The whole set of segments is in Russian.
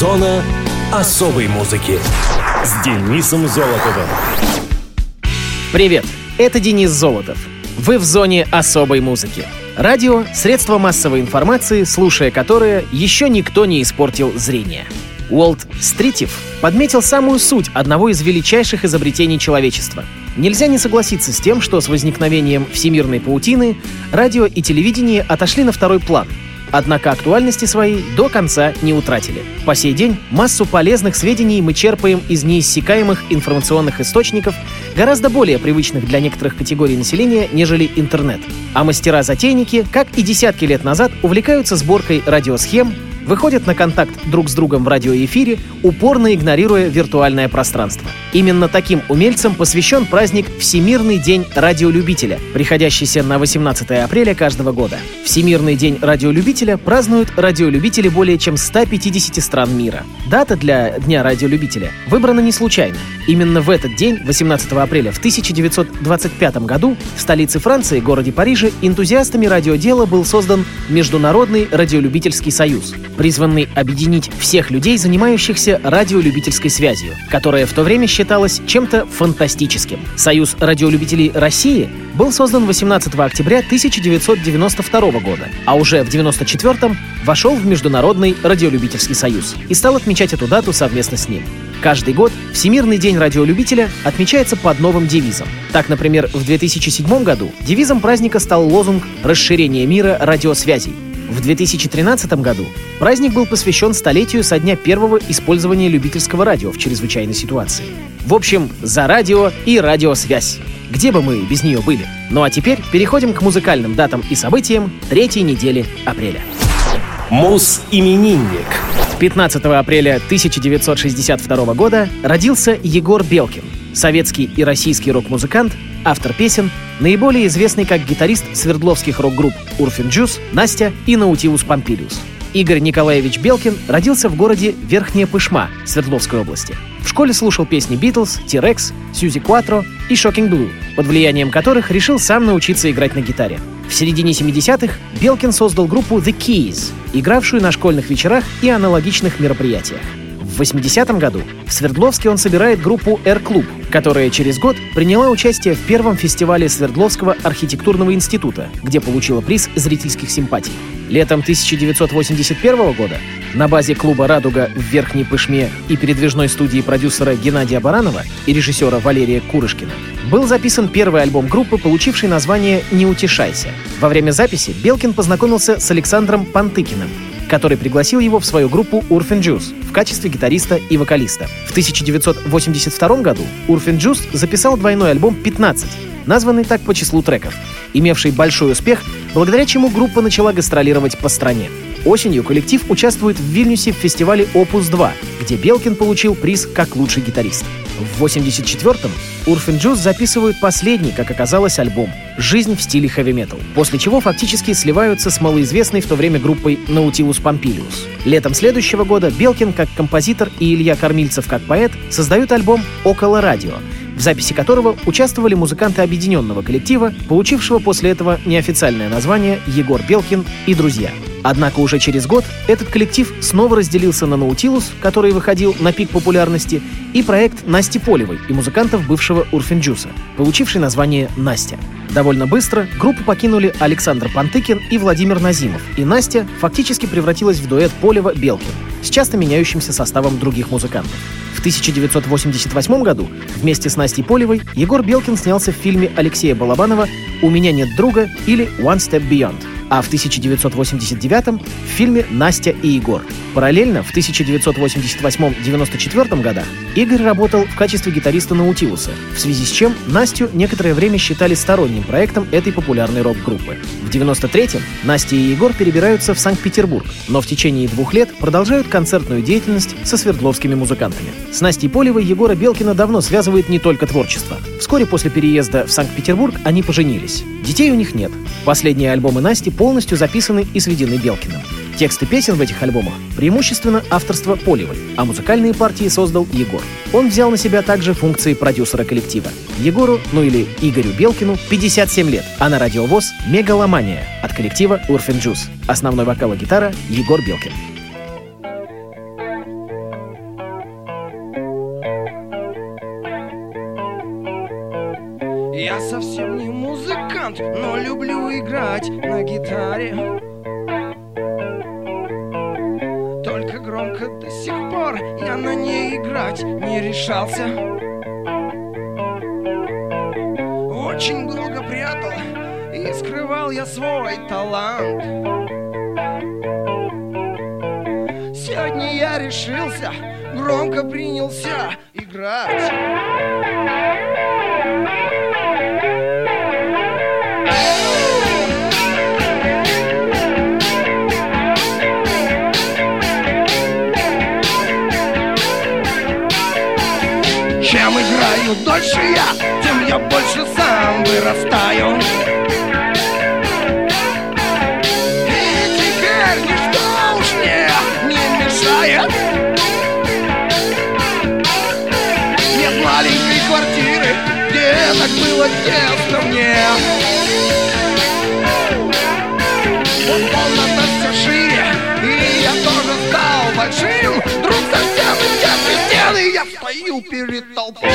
Зона особой музыки с Денисом Золотовым. Привет, это Денис Золотов. Вы в зоне особой музыки. Радио — средство массовой информации, слушая которое еще никто не испортил зрение. Уолт Стритив подметил самую суть одного из величайших изобретений человечества. Нельзя не согласиться с тем, что с возникновением всемирной паутины радио и телевидение отошли на второй план — однако актуальности своей до конца не утратили. По сей день массу полезных сведений мы черпаем из неиссякаемых информационных источников, гораздо более привычных для некоторых категорий населения, нежели интернет. А мастера-затейники, как и десятки лет назад, увлекаются сборкой радиосхем, выходят на контакт друг с другом в радиоэфире, упорно игнорируя виртуальное пространство. Именно таким умельцам посвящен праздник Всемирный день радиолюбителя, приходящийся на 18 апреля каждого года. Всемирный день радиолюбителя празднуют радиолюбители более чем 150 стран мира. Дата для Дня радиолюбителя выбрана не случайно. Именно в этот день, 18 апреля в 1925 году, в столице Франции, городе Париже, энтузиастами радиодела был создан Международный радиолюбительский союз, призванный объединить всех людей, занимающихся радиолюбительской связью, которая в то время считалась чем-то фантастическим. Союз радиолюбителей России был создан 18 октября 1992 года, а уже в 1994 вошел в Международный радиолюбительский союз и стал отмечать эту дату совместно с ним. Каждый год Всемирный день радиолюбителя отмечается под новым девизом. Так, например, в 2007 году девизом праздника стал лозунг «Расширение мира радиосвязей», в 2013 году праздник был посвящен столетию со дня первого использования любительского радио в чрезвычайной ситуации. В общем, за радио и радиосвязь. Где бы мы без нее были? Ну а теперь переходим к музыкальным датам и событиям третьей недели апреля. Муз-именинник. 15 апреля 1962 года родился Егор Белкин, советский и российский рок-музыкант, автор песен, наиболее известный как гитарист свердловских рок-групп Урфин Джус, Настя и Наутилус Помпилиус. Игорь Николаевич Белкин родился в городе Верхняя Пышма Свердловской области. В школе слушал песни Битлз, T-Rex, Сьюзи Кватро и Shocking Blue, под влиянием которых решил сам научиться играть на гитаре. В середине 70-х Белкин создал группу The Keys, игравшую на школьных вечерах и аналогичных мероприятиях. В 80-м году в Свердловске он собирает группу «Р-клуб», которая через год приняла участие в первом фестивале Свердловского архитектурного института, где получила приз зрительских симпатий. Летом 1981 года на базе клуба «Радуга» в Верхней Пышме и передвижной студии продюсера Геннадия Баранова и режиссера Валерия Курышкина был записан первый альбом группы, получивший название «Не утешайся». Во время записи Белкин познакомился с Александром Пантыкиным, который пригласил его в свою группу Урфин Джус в качестве гитариста и вокалиста. В 1982 году Урфин Джус записал двойной альбом «15», названный так по числу треков, имевший большой успех, благодаря чему группа начала гастролировать по стране. Осенью коллектив участвует в Вильнюсе в фестивале «Опус-2», где Белкин получил приз как лучший гитарист. В 84-м Урфин Джуз записывают последний, как оказалось, альбом «Жизнь в стиле хэви-метал», после чего фактически сливаются с малоизвестной в то время группой Наутилус Помпилиус. Летом следующего года Белкин как композитор и Илья Кормильцев как поэт создают альбом «Около радио», в записи которого участвовали музыканты объединенного коллектива, получившего после этого неофициальное название «Егор Белкин и друзья». Однако уже через год этот коллектив снова разделился на Наутилус, который выходил на пик популярности, и проект Насти Полевой и музыкантов бывшего Урфинджуса, получивший название «Настя». Довольно быстро группу покинули Александр Пантыкин и Владимир Назимов, и Настя фактически превратилась в дуэт Полева-Белкин с часто меняющимся составом других музыкантов. В 1988 году вместе с Настей Полевой Егор Белкин снялся в фильме Алексея Балабанова «У меня нет друга» или «One Step Beyond», а в 1989 в фильме «Настя и Егор». Параллельно в 1988-94 годах Игорь работал в качестве гитариста Наутилуса, в связи с чем Настю некоторое время считали сторонним проектом этой популярной рок-группы. В 93-м Настя и Егор перебираются в Санкт-Петербург, но в течение двух лет продолжают концертную деятельность со свердловскими музыкантами. С Настей Полевой Егора Белкина давно связывает не только творчество. Вскоре после переезда в Санкт-Петербург они поженились. Детей у них нет. Последние альбомы Насти полностью записаны и сведены Белкиным. Тексты песен в этих альбомах преимущественно авторство Полевой, а музыкальные партии создал Егор. Он взял на себя также функции продюсера коллектива. Егору, ну или Игорю Белкину, 57 лет, а на радиовоз «Мегаломания» от коллектива Урфин Джус. Основной вокал и гитара Егор Белкин. Музыкант, но люблю играть на гитаре. Только громко до сих пор я на ней играть не решался. Очень долго прятал и скрывал я свой талант. Сегодня я решился, громко принялся играть. Чем играю дольше я, тем я больше сам вырастаю. И теперь ничто уж мне не мешает. Нет маленькой квартиры, где так было тесно мне. Вот комната все шире, и я тоже стал большим. Вдруг совсем я стою перед толпой.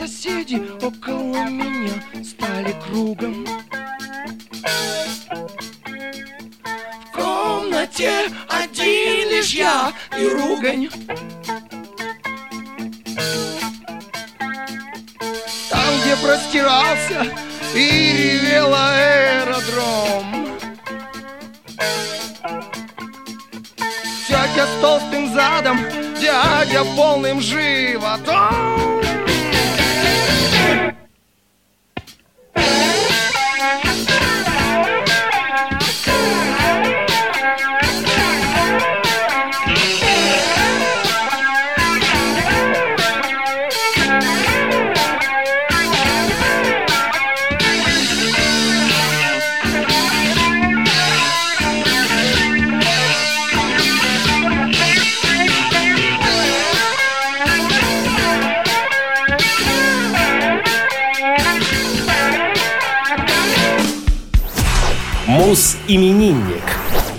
Соседи, около меня стали кругом. В комнате один лишь я и ругань. Там, где простирался и ревел аэродром. Тетя с толстым задом, дядя полным животом. Мус-именинник.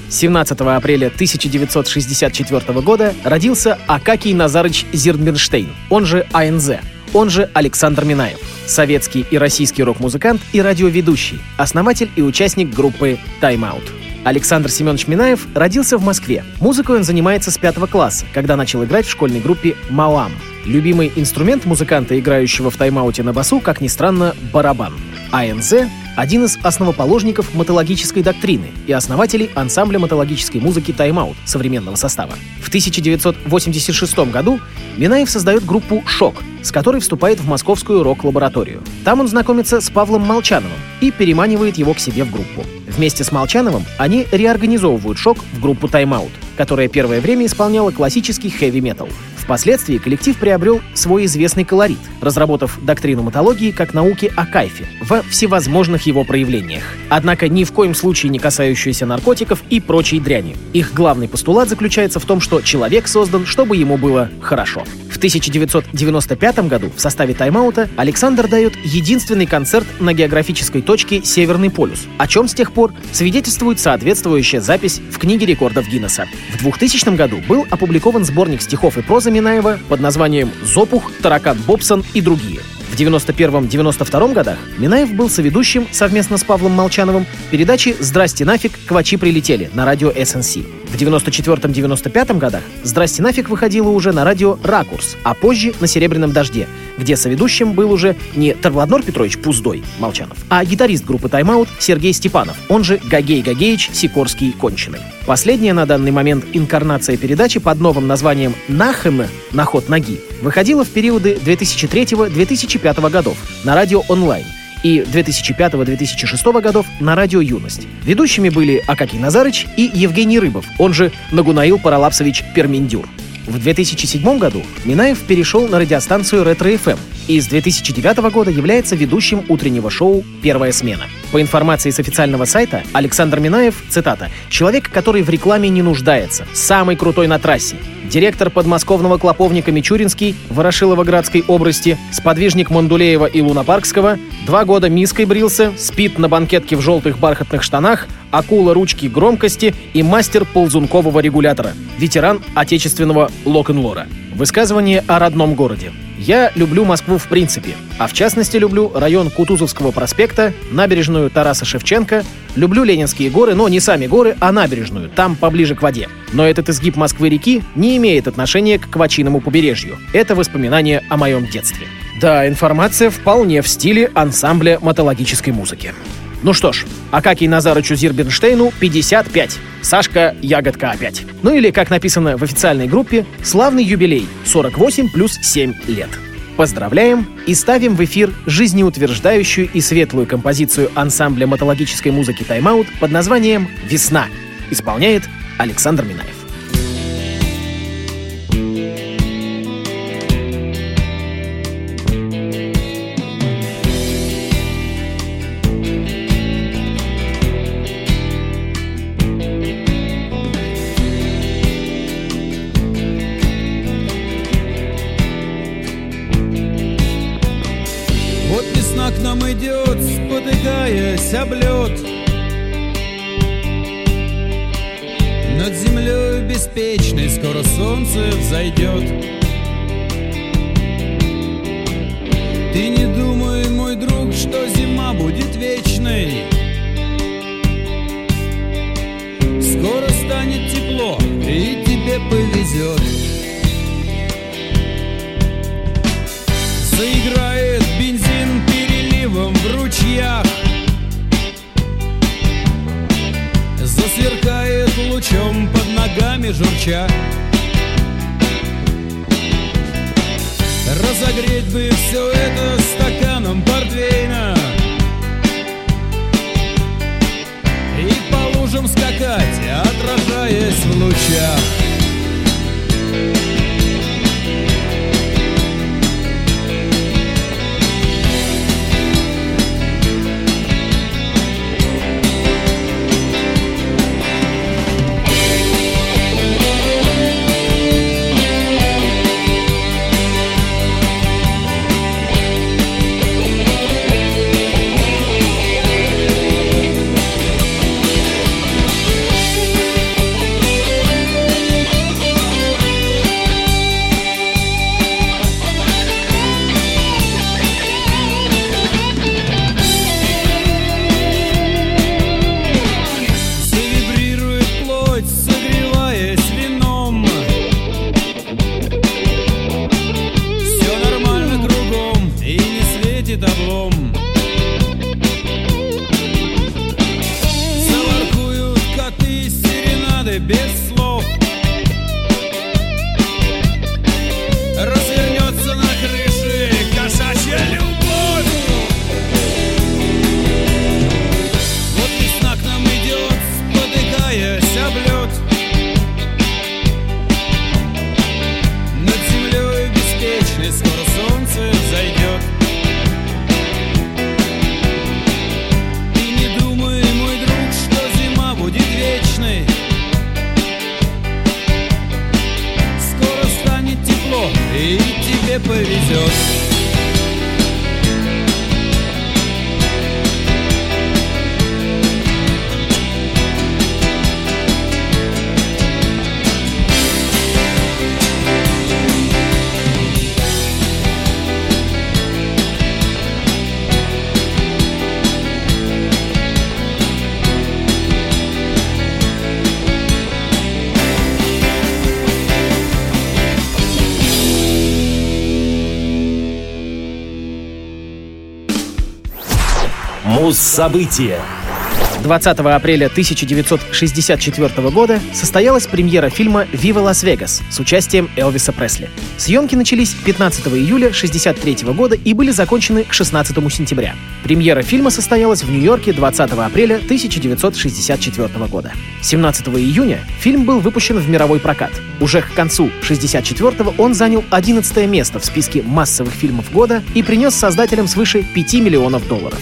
17 апреля 1964 года родился Акакий Назарыч Зирнберштейн, он же АНЗ, он же Александр Минаев, советский и российский рок-музыкант и радиоведущий, основатель и участник группы Time Out. Александр Семенович Минаев родился в Москве. Музыкой он занимается с пятого класса, когда начал играть в школьной группе «Маам». Любимый инструмент музыканта, играющего в тайм-ауте на басу, как ни странно, барабан. АНЗ — один из основоположников мотологической доктрины и основателей ансамбля мотологической музыки «Тайм-аут» современного состава. В 1986 году Минаев создает группу «Шок», с которой вступает в московскую рок-лабораторию. Там он знакомится с Павлом Молчановым и переманивает его к себе в группу. Вместе с Молчановым они реорганизовывают «Шок» в группу «Тайм-аут», которая первое время исполняла классический хэви-метал. Впоследствии коллектив приобрел свой известный колорит, разработав доктрину матологии как науки о кайфе во всевозможных его проявлениях. Однако ни в коем случае не касающуюся наркотиков и прочей дряни. Их главный постулат заключается в том, что человек создан, чтобы ему было хорошо. В 1995 году в составе тайм-аута Александр дает единственный концерт на географической точке Северный полюс, о чем с тех пор свидетельствует соответствующая запись в книге рекордов Гиннесса. В 2000 году был опубликован сборник стихов и прозы Минаева под названием «Зопух», «Таракан Бобсон» и другие. В 91-92 годах Минаев был соведущим совместно с Павлом Молчановым передачи «Здрасте нафиг, квачи прилетели» на радио СНС. В 94-95 годах «Здрасте нафиг» выходила уже на радио «Ракурс», а позже на «Серебряном дожде», где соведущим был уже не Тарвладнор Петрович Пуздой, Молчанов, а гитарист группы «Тайм-аут» Сергей Степанов, он же Гагей Гагеич Сикорский Конченый. Последняя на данный момент инкарнация передачи под новым названием «Нахен» — «На ход ноги» выходила в периоды 2003-2005 годов на радио онлайн и 2005-2006 годов на радио «Юность». Ведущими были Акакий Назарыч и Евгений Рыбов, он же Нагунаил Паралапсович Перминдюр. В 2007 году Минаев перешел на радиостанцию «Ретро-ФМ» и с 2009 года является ведущим утреннего шоу «Первая смена». По информации с официального сайта, Александр Минаев, цитата, «человек, который в рекламе не нуждается, самый крутой на трассе, директор подмосковного клоповника Мичуринский Ворошилово-Градской области, сподвижник Мандулеева и Лунопаркского, два года миской брился, спит на банкетке в желтых бархатных штанах, акула ручки громкости и мастер ползункового регулятора, ветеран отечественного лок-н-лора. Высказывание о родном городе. Я люблю Москву в принципе, а в частности люблю район Кутузовского проспекта, набережную Тараса Шевченко, люблю Ленинские горы, но не сами горы, а набережную, там поближе к воде. Но этот изгиб Москвы-реки не имеет отношения к Квачиному побережью. Это воспоминание о моем детстве. Да, информация вполне в стиле ансамбля мотологической музыки. Ну что ж, Акакий Назарычу Зирбенштейну 55. Сашка Ягодка опять. Ну или, как написано в официальной группе, славный юбилей 48 плюс 7 лет. Поздравляем и ставим в эфир жизнеутверждающую и светлую композицию ансамбля мотологической музыки «Тайм-аут» под названием «Весна». Исполняет Александр Минаев. Журча Разогреть бы все это Муз-события. 20 апреля 1964 года состоялась премьера фильма «Вива Лас-Вегас» с участием Элвиса Пресли. Съемки начались 15 июля 1963 года и были закончены к 16 сентября. Премьера фильма состоялась в Нью-Йорке 20 апреля 1964 года. 17 июня фильм был выпущен в мировой прокат. Уже к концу 1964 он занял 11 место в списке массовых фильмов года и принес создателям свыше 5 миллионов долларов.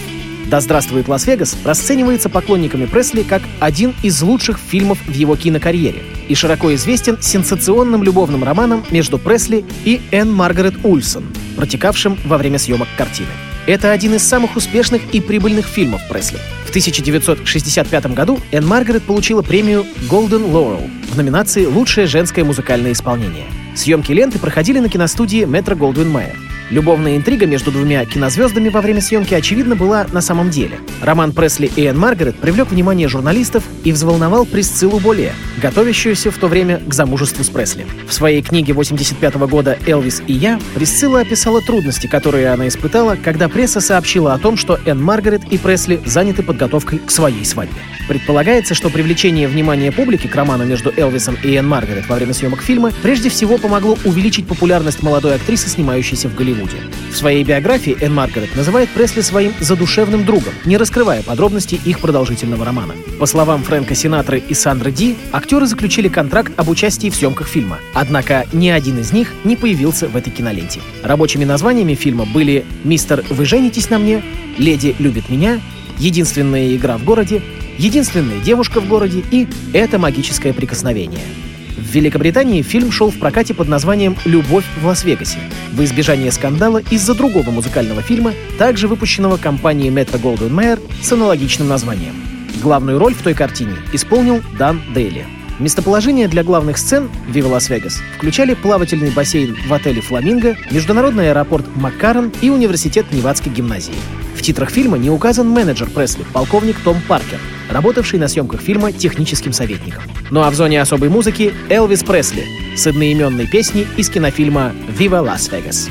«Да здравствует Лас-Вегас» расценивается поклонниками Пресли как один из лучших фильмов в его кинокарьере и широко известен сенсационным любовным романом между Пресли и Энн Маргарет Ульсон, протекавшим во время съемок картины. Это один из самых успешных и прибыльных фильмов Пресли. В 1965 году Энн Маргарет получила премию Golden Laurel в номинации «Лучшее женское музыкальное исполнение». Съемки ленты проходили на киностудии Метро Голдвин Майер. Любовная интрига между двумя кинозвездами во время съемки, очевидно, была на самом деле. Роман Пресли и Энн Маргарет привлек внимание журналистов и взволновал Присциллу Болье, готовящуюся в то время к замужеству с Пресли. В своей книге 85 года «Элвис и я» Присцилла описала трудности, которые она испытала, когда пресса сообщила о том, что Энн Маргарет и Пресли заняты подготовкой к своей свадьбе. Предполагается, что привлечение внимания публики к роману между Элвисом и Энн Маргарет во время съемок фильма прежде всего помогло увеличить популярность молодой актрисы, снимающейся в Голливуде. В своей биографии Энн Маргарет называет Пресли своим задушевным другом, не раскрывая подробностей их продолжительного романа. По словам Фрэнка Синатры и Сандры Ди, актеры заключили контракт об участии в съемках фильма. Однако ни один из них не появился в этой киноленте. Рабочими названиями фильма были «Мистер, вы женитесь на мне», «Леди любит меня», «Единственная игра в городе», «Единственная девушка в городе» и «Это магическое прикосновение». В Великобритании фильм шел в прокате под названием «Любовь в Лас-Вегасе» в избежание скандала из-за другого музыкального фильма, также выпущенного компанией Metro Goldwyn Mayer с аналогичным названием. Главную роль в той картине исполнил Дан Дейли. Местоположение для главных сцен «Вива Лас-Вегас» включали плавательный бассейн в отеле «Фламинго», международный аэропорт Маккарон и университет Невадской гимназии. В титрах фильма не указан менеджер Пресли, полковник Том Паркер, работавший на съемках фильма техническим советником. Ну а в зоне особой музыки Элвис Пресли с одноименной песней из кинофильма «Вива Лас-Вегас».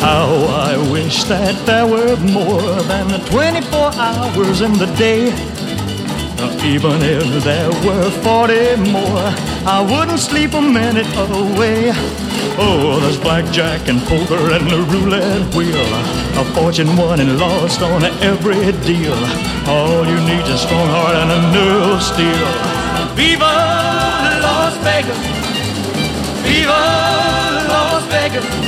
How I wish that there were more than 24 hours in the day. Uh, Even if there were 40 more, I wouldn't sleep a minute away. Oh, there's blackjack and poker and the roulette wheel. A fortune won and lost on every deal. All you need is a strong heart and a nerve of steel. Viva Las Vegas! Viva Las Vegas!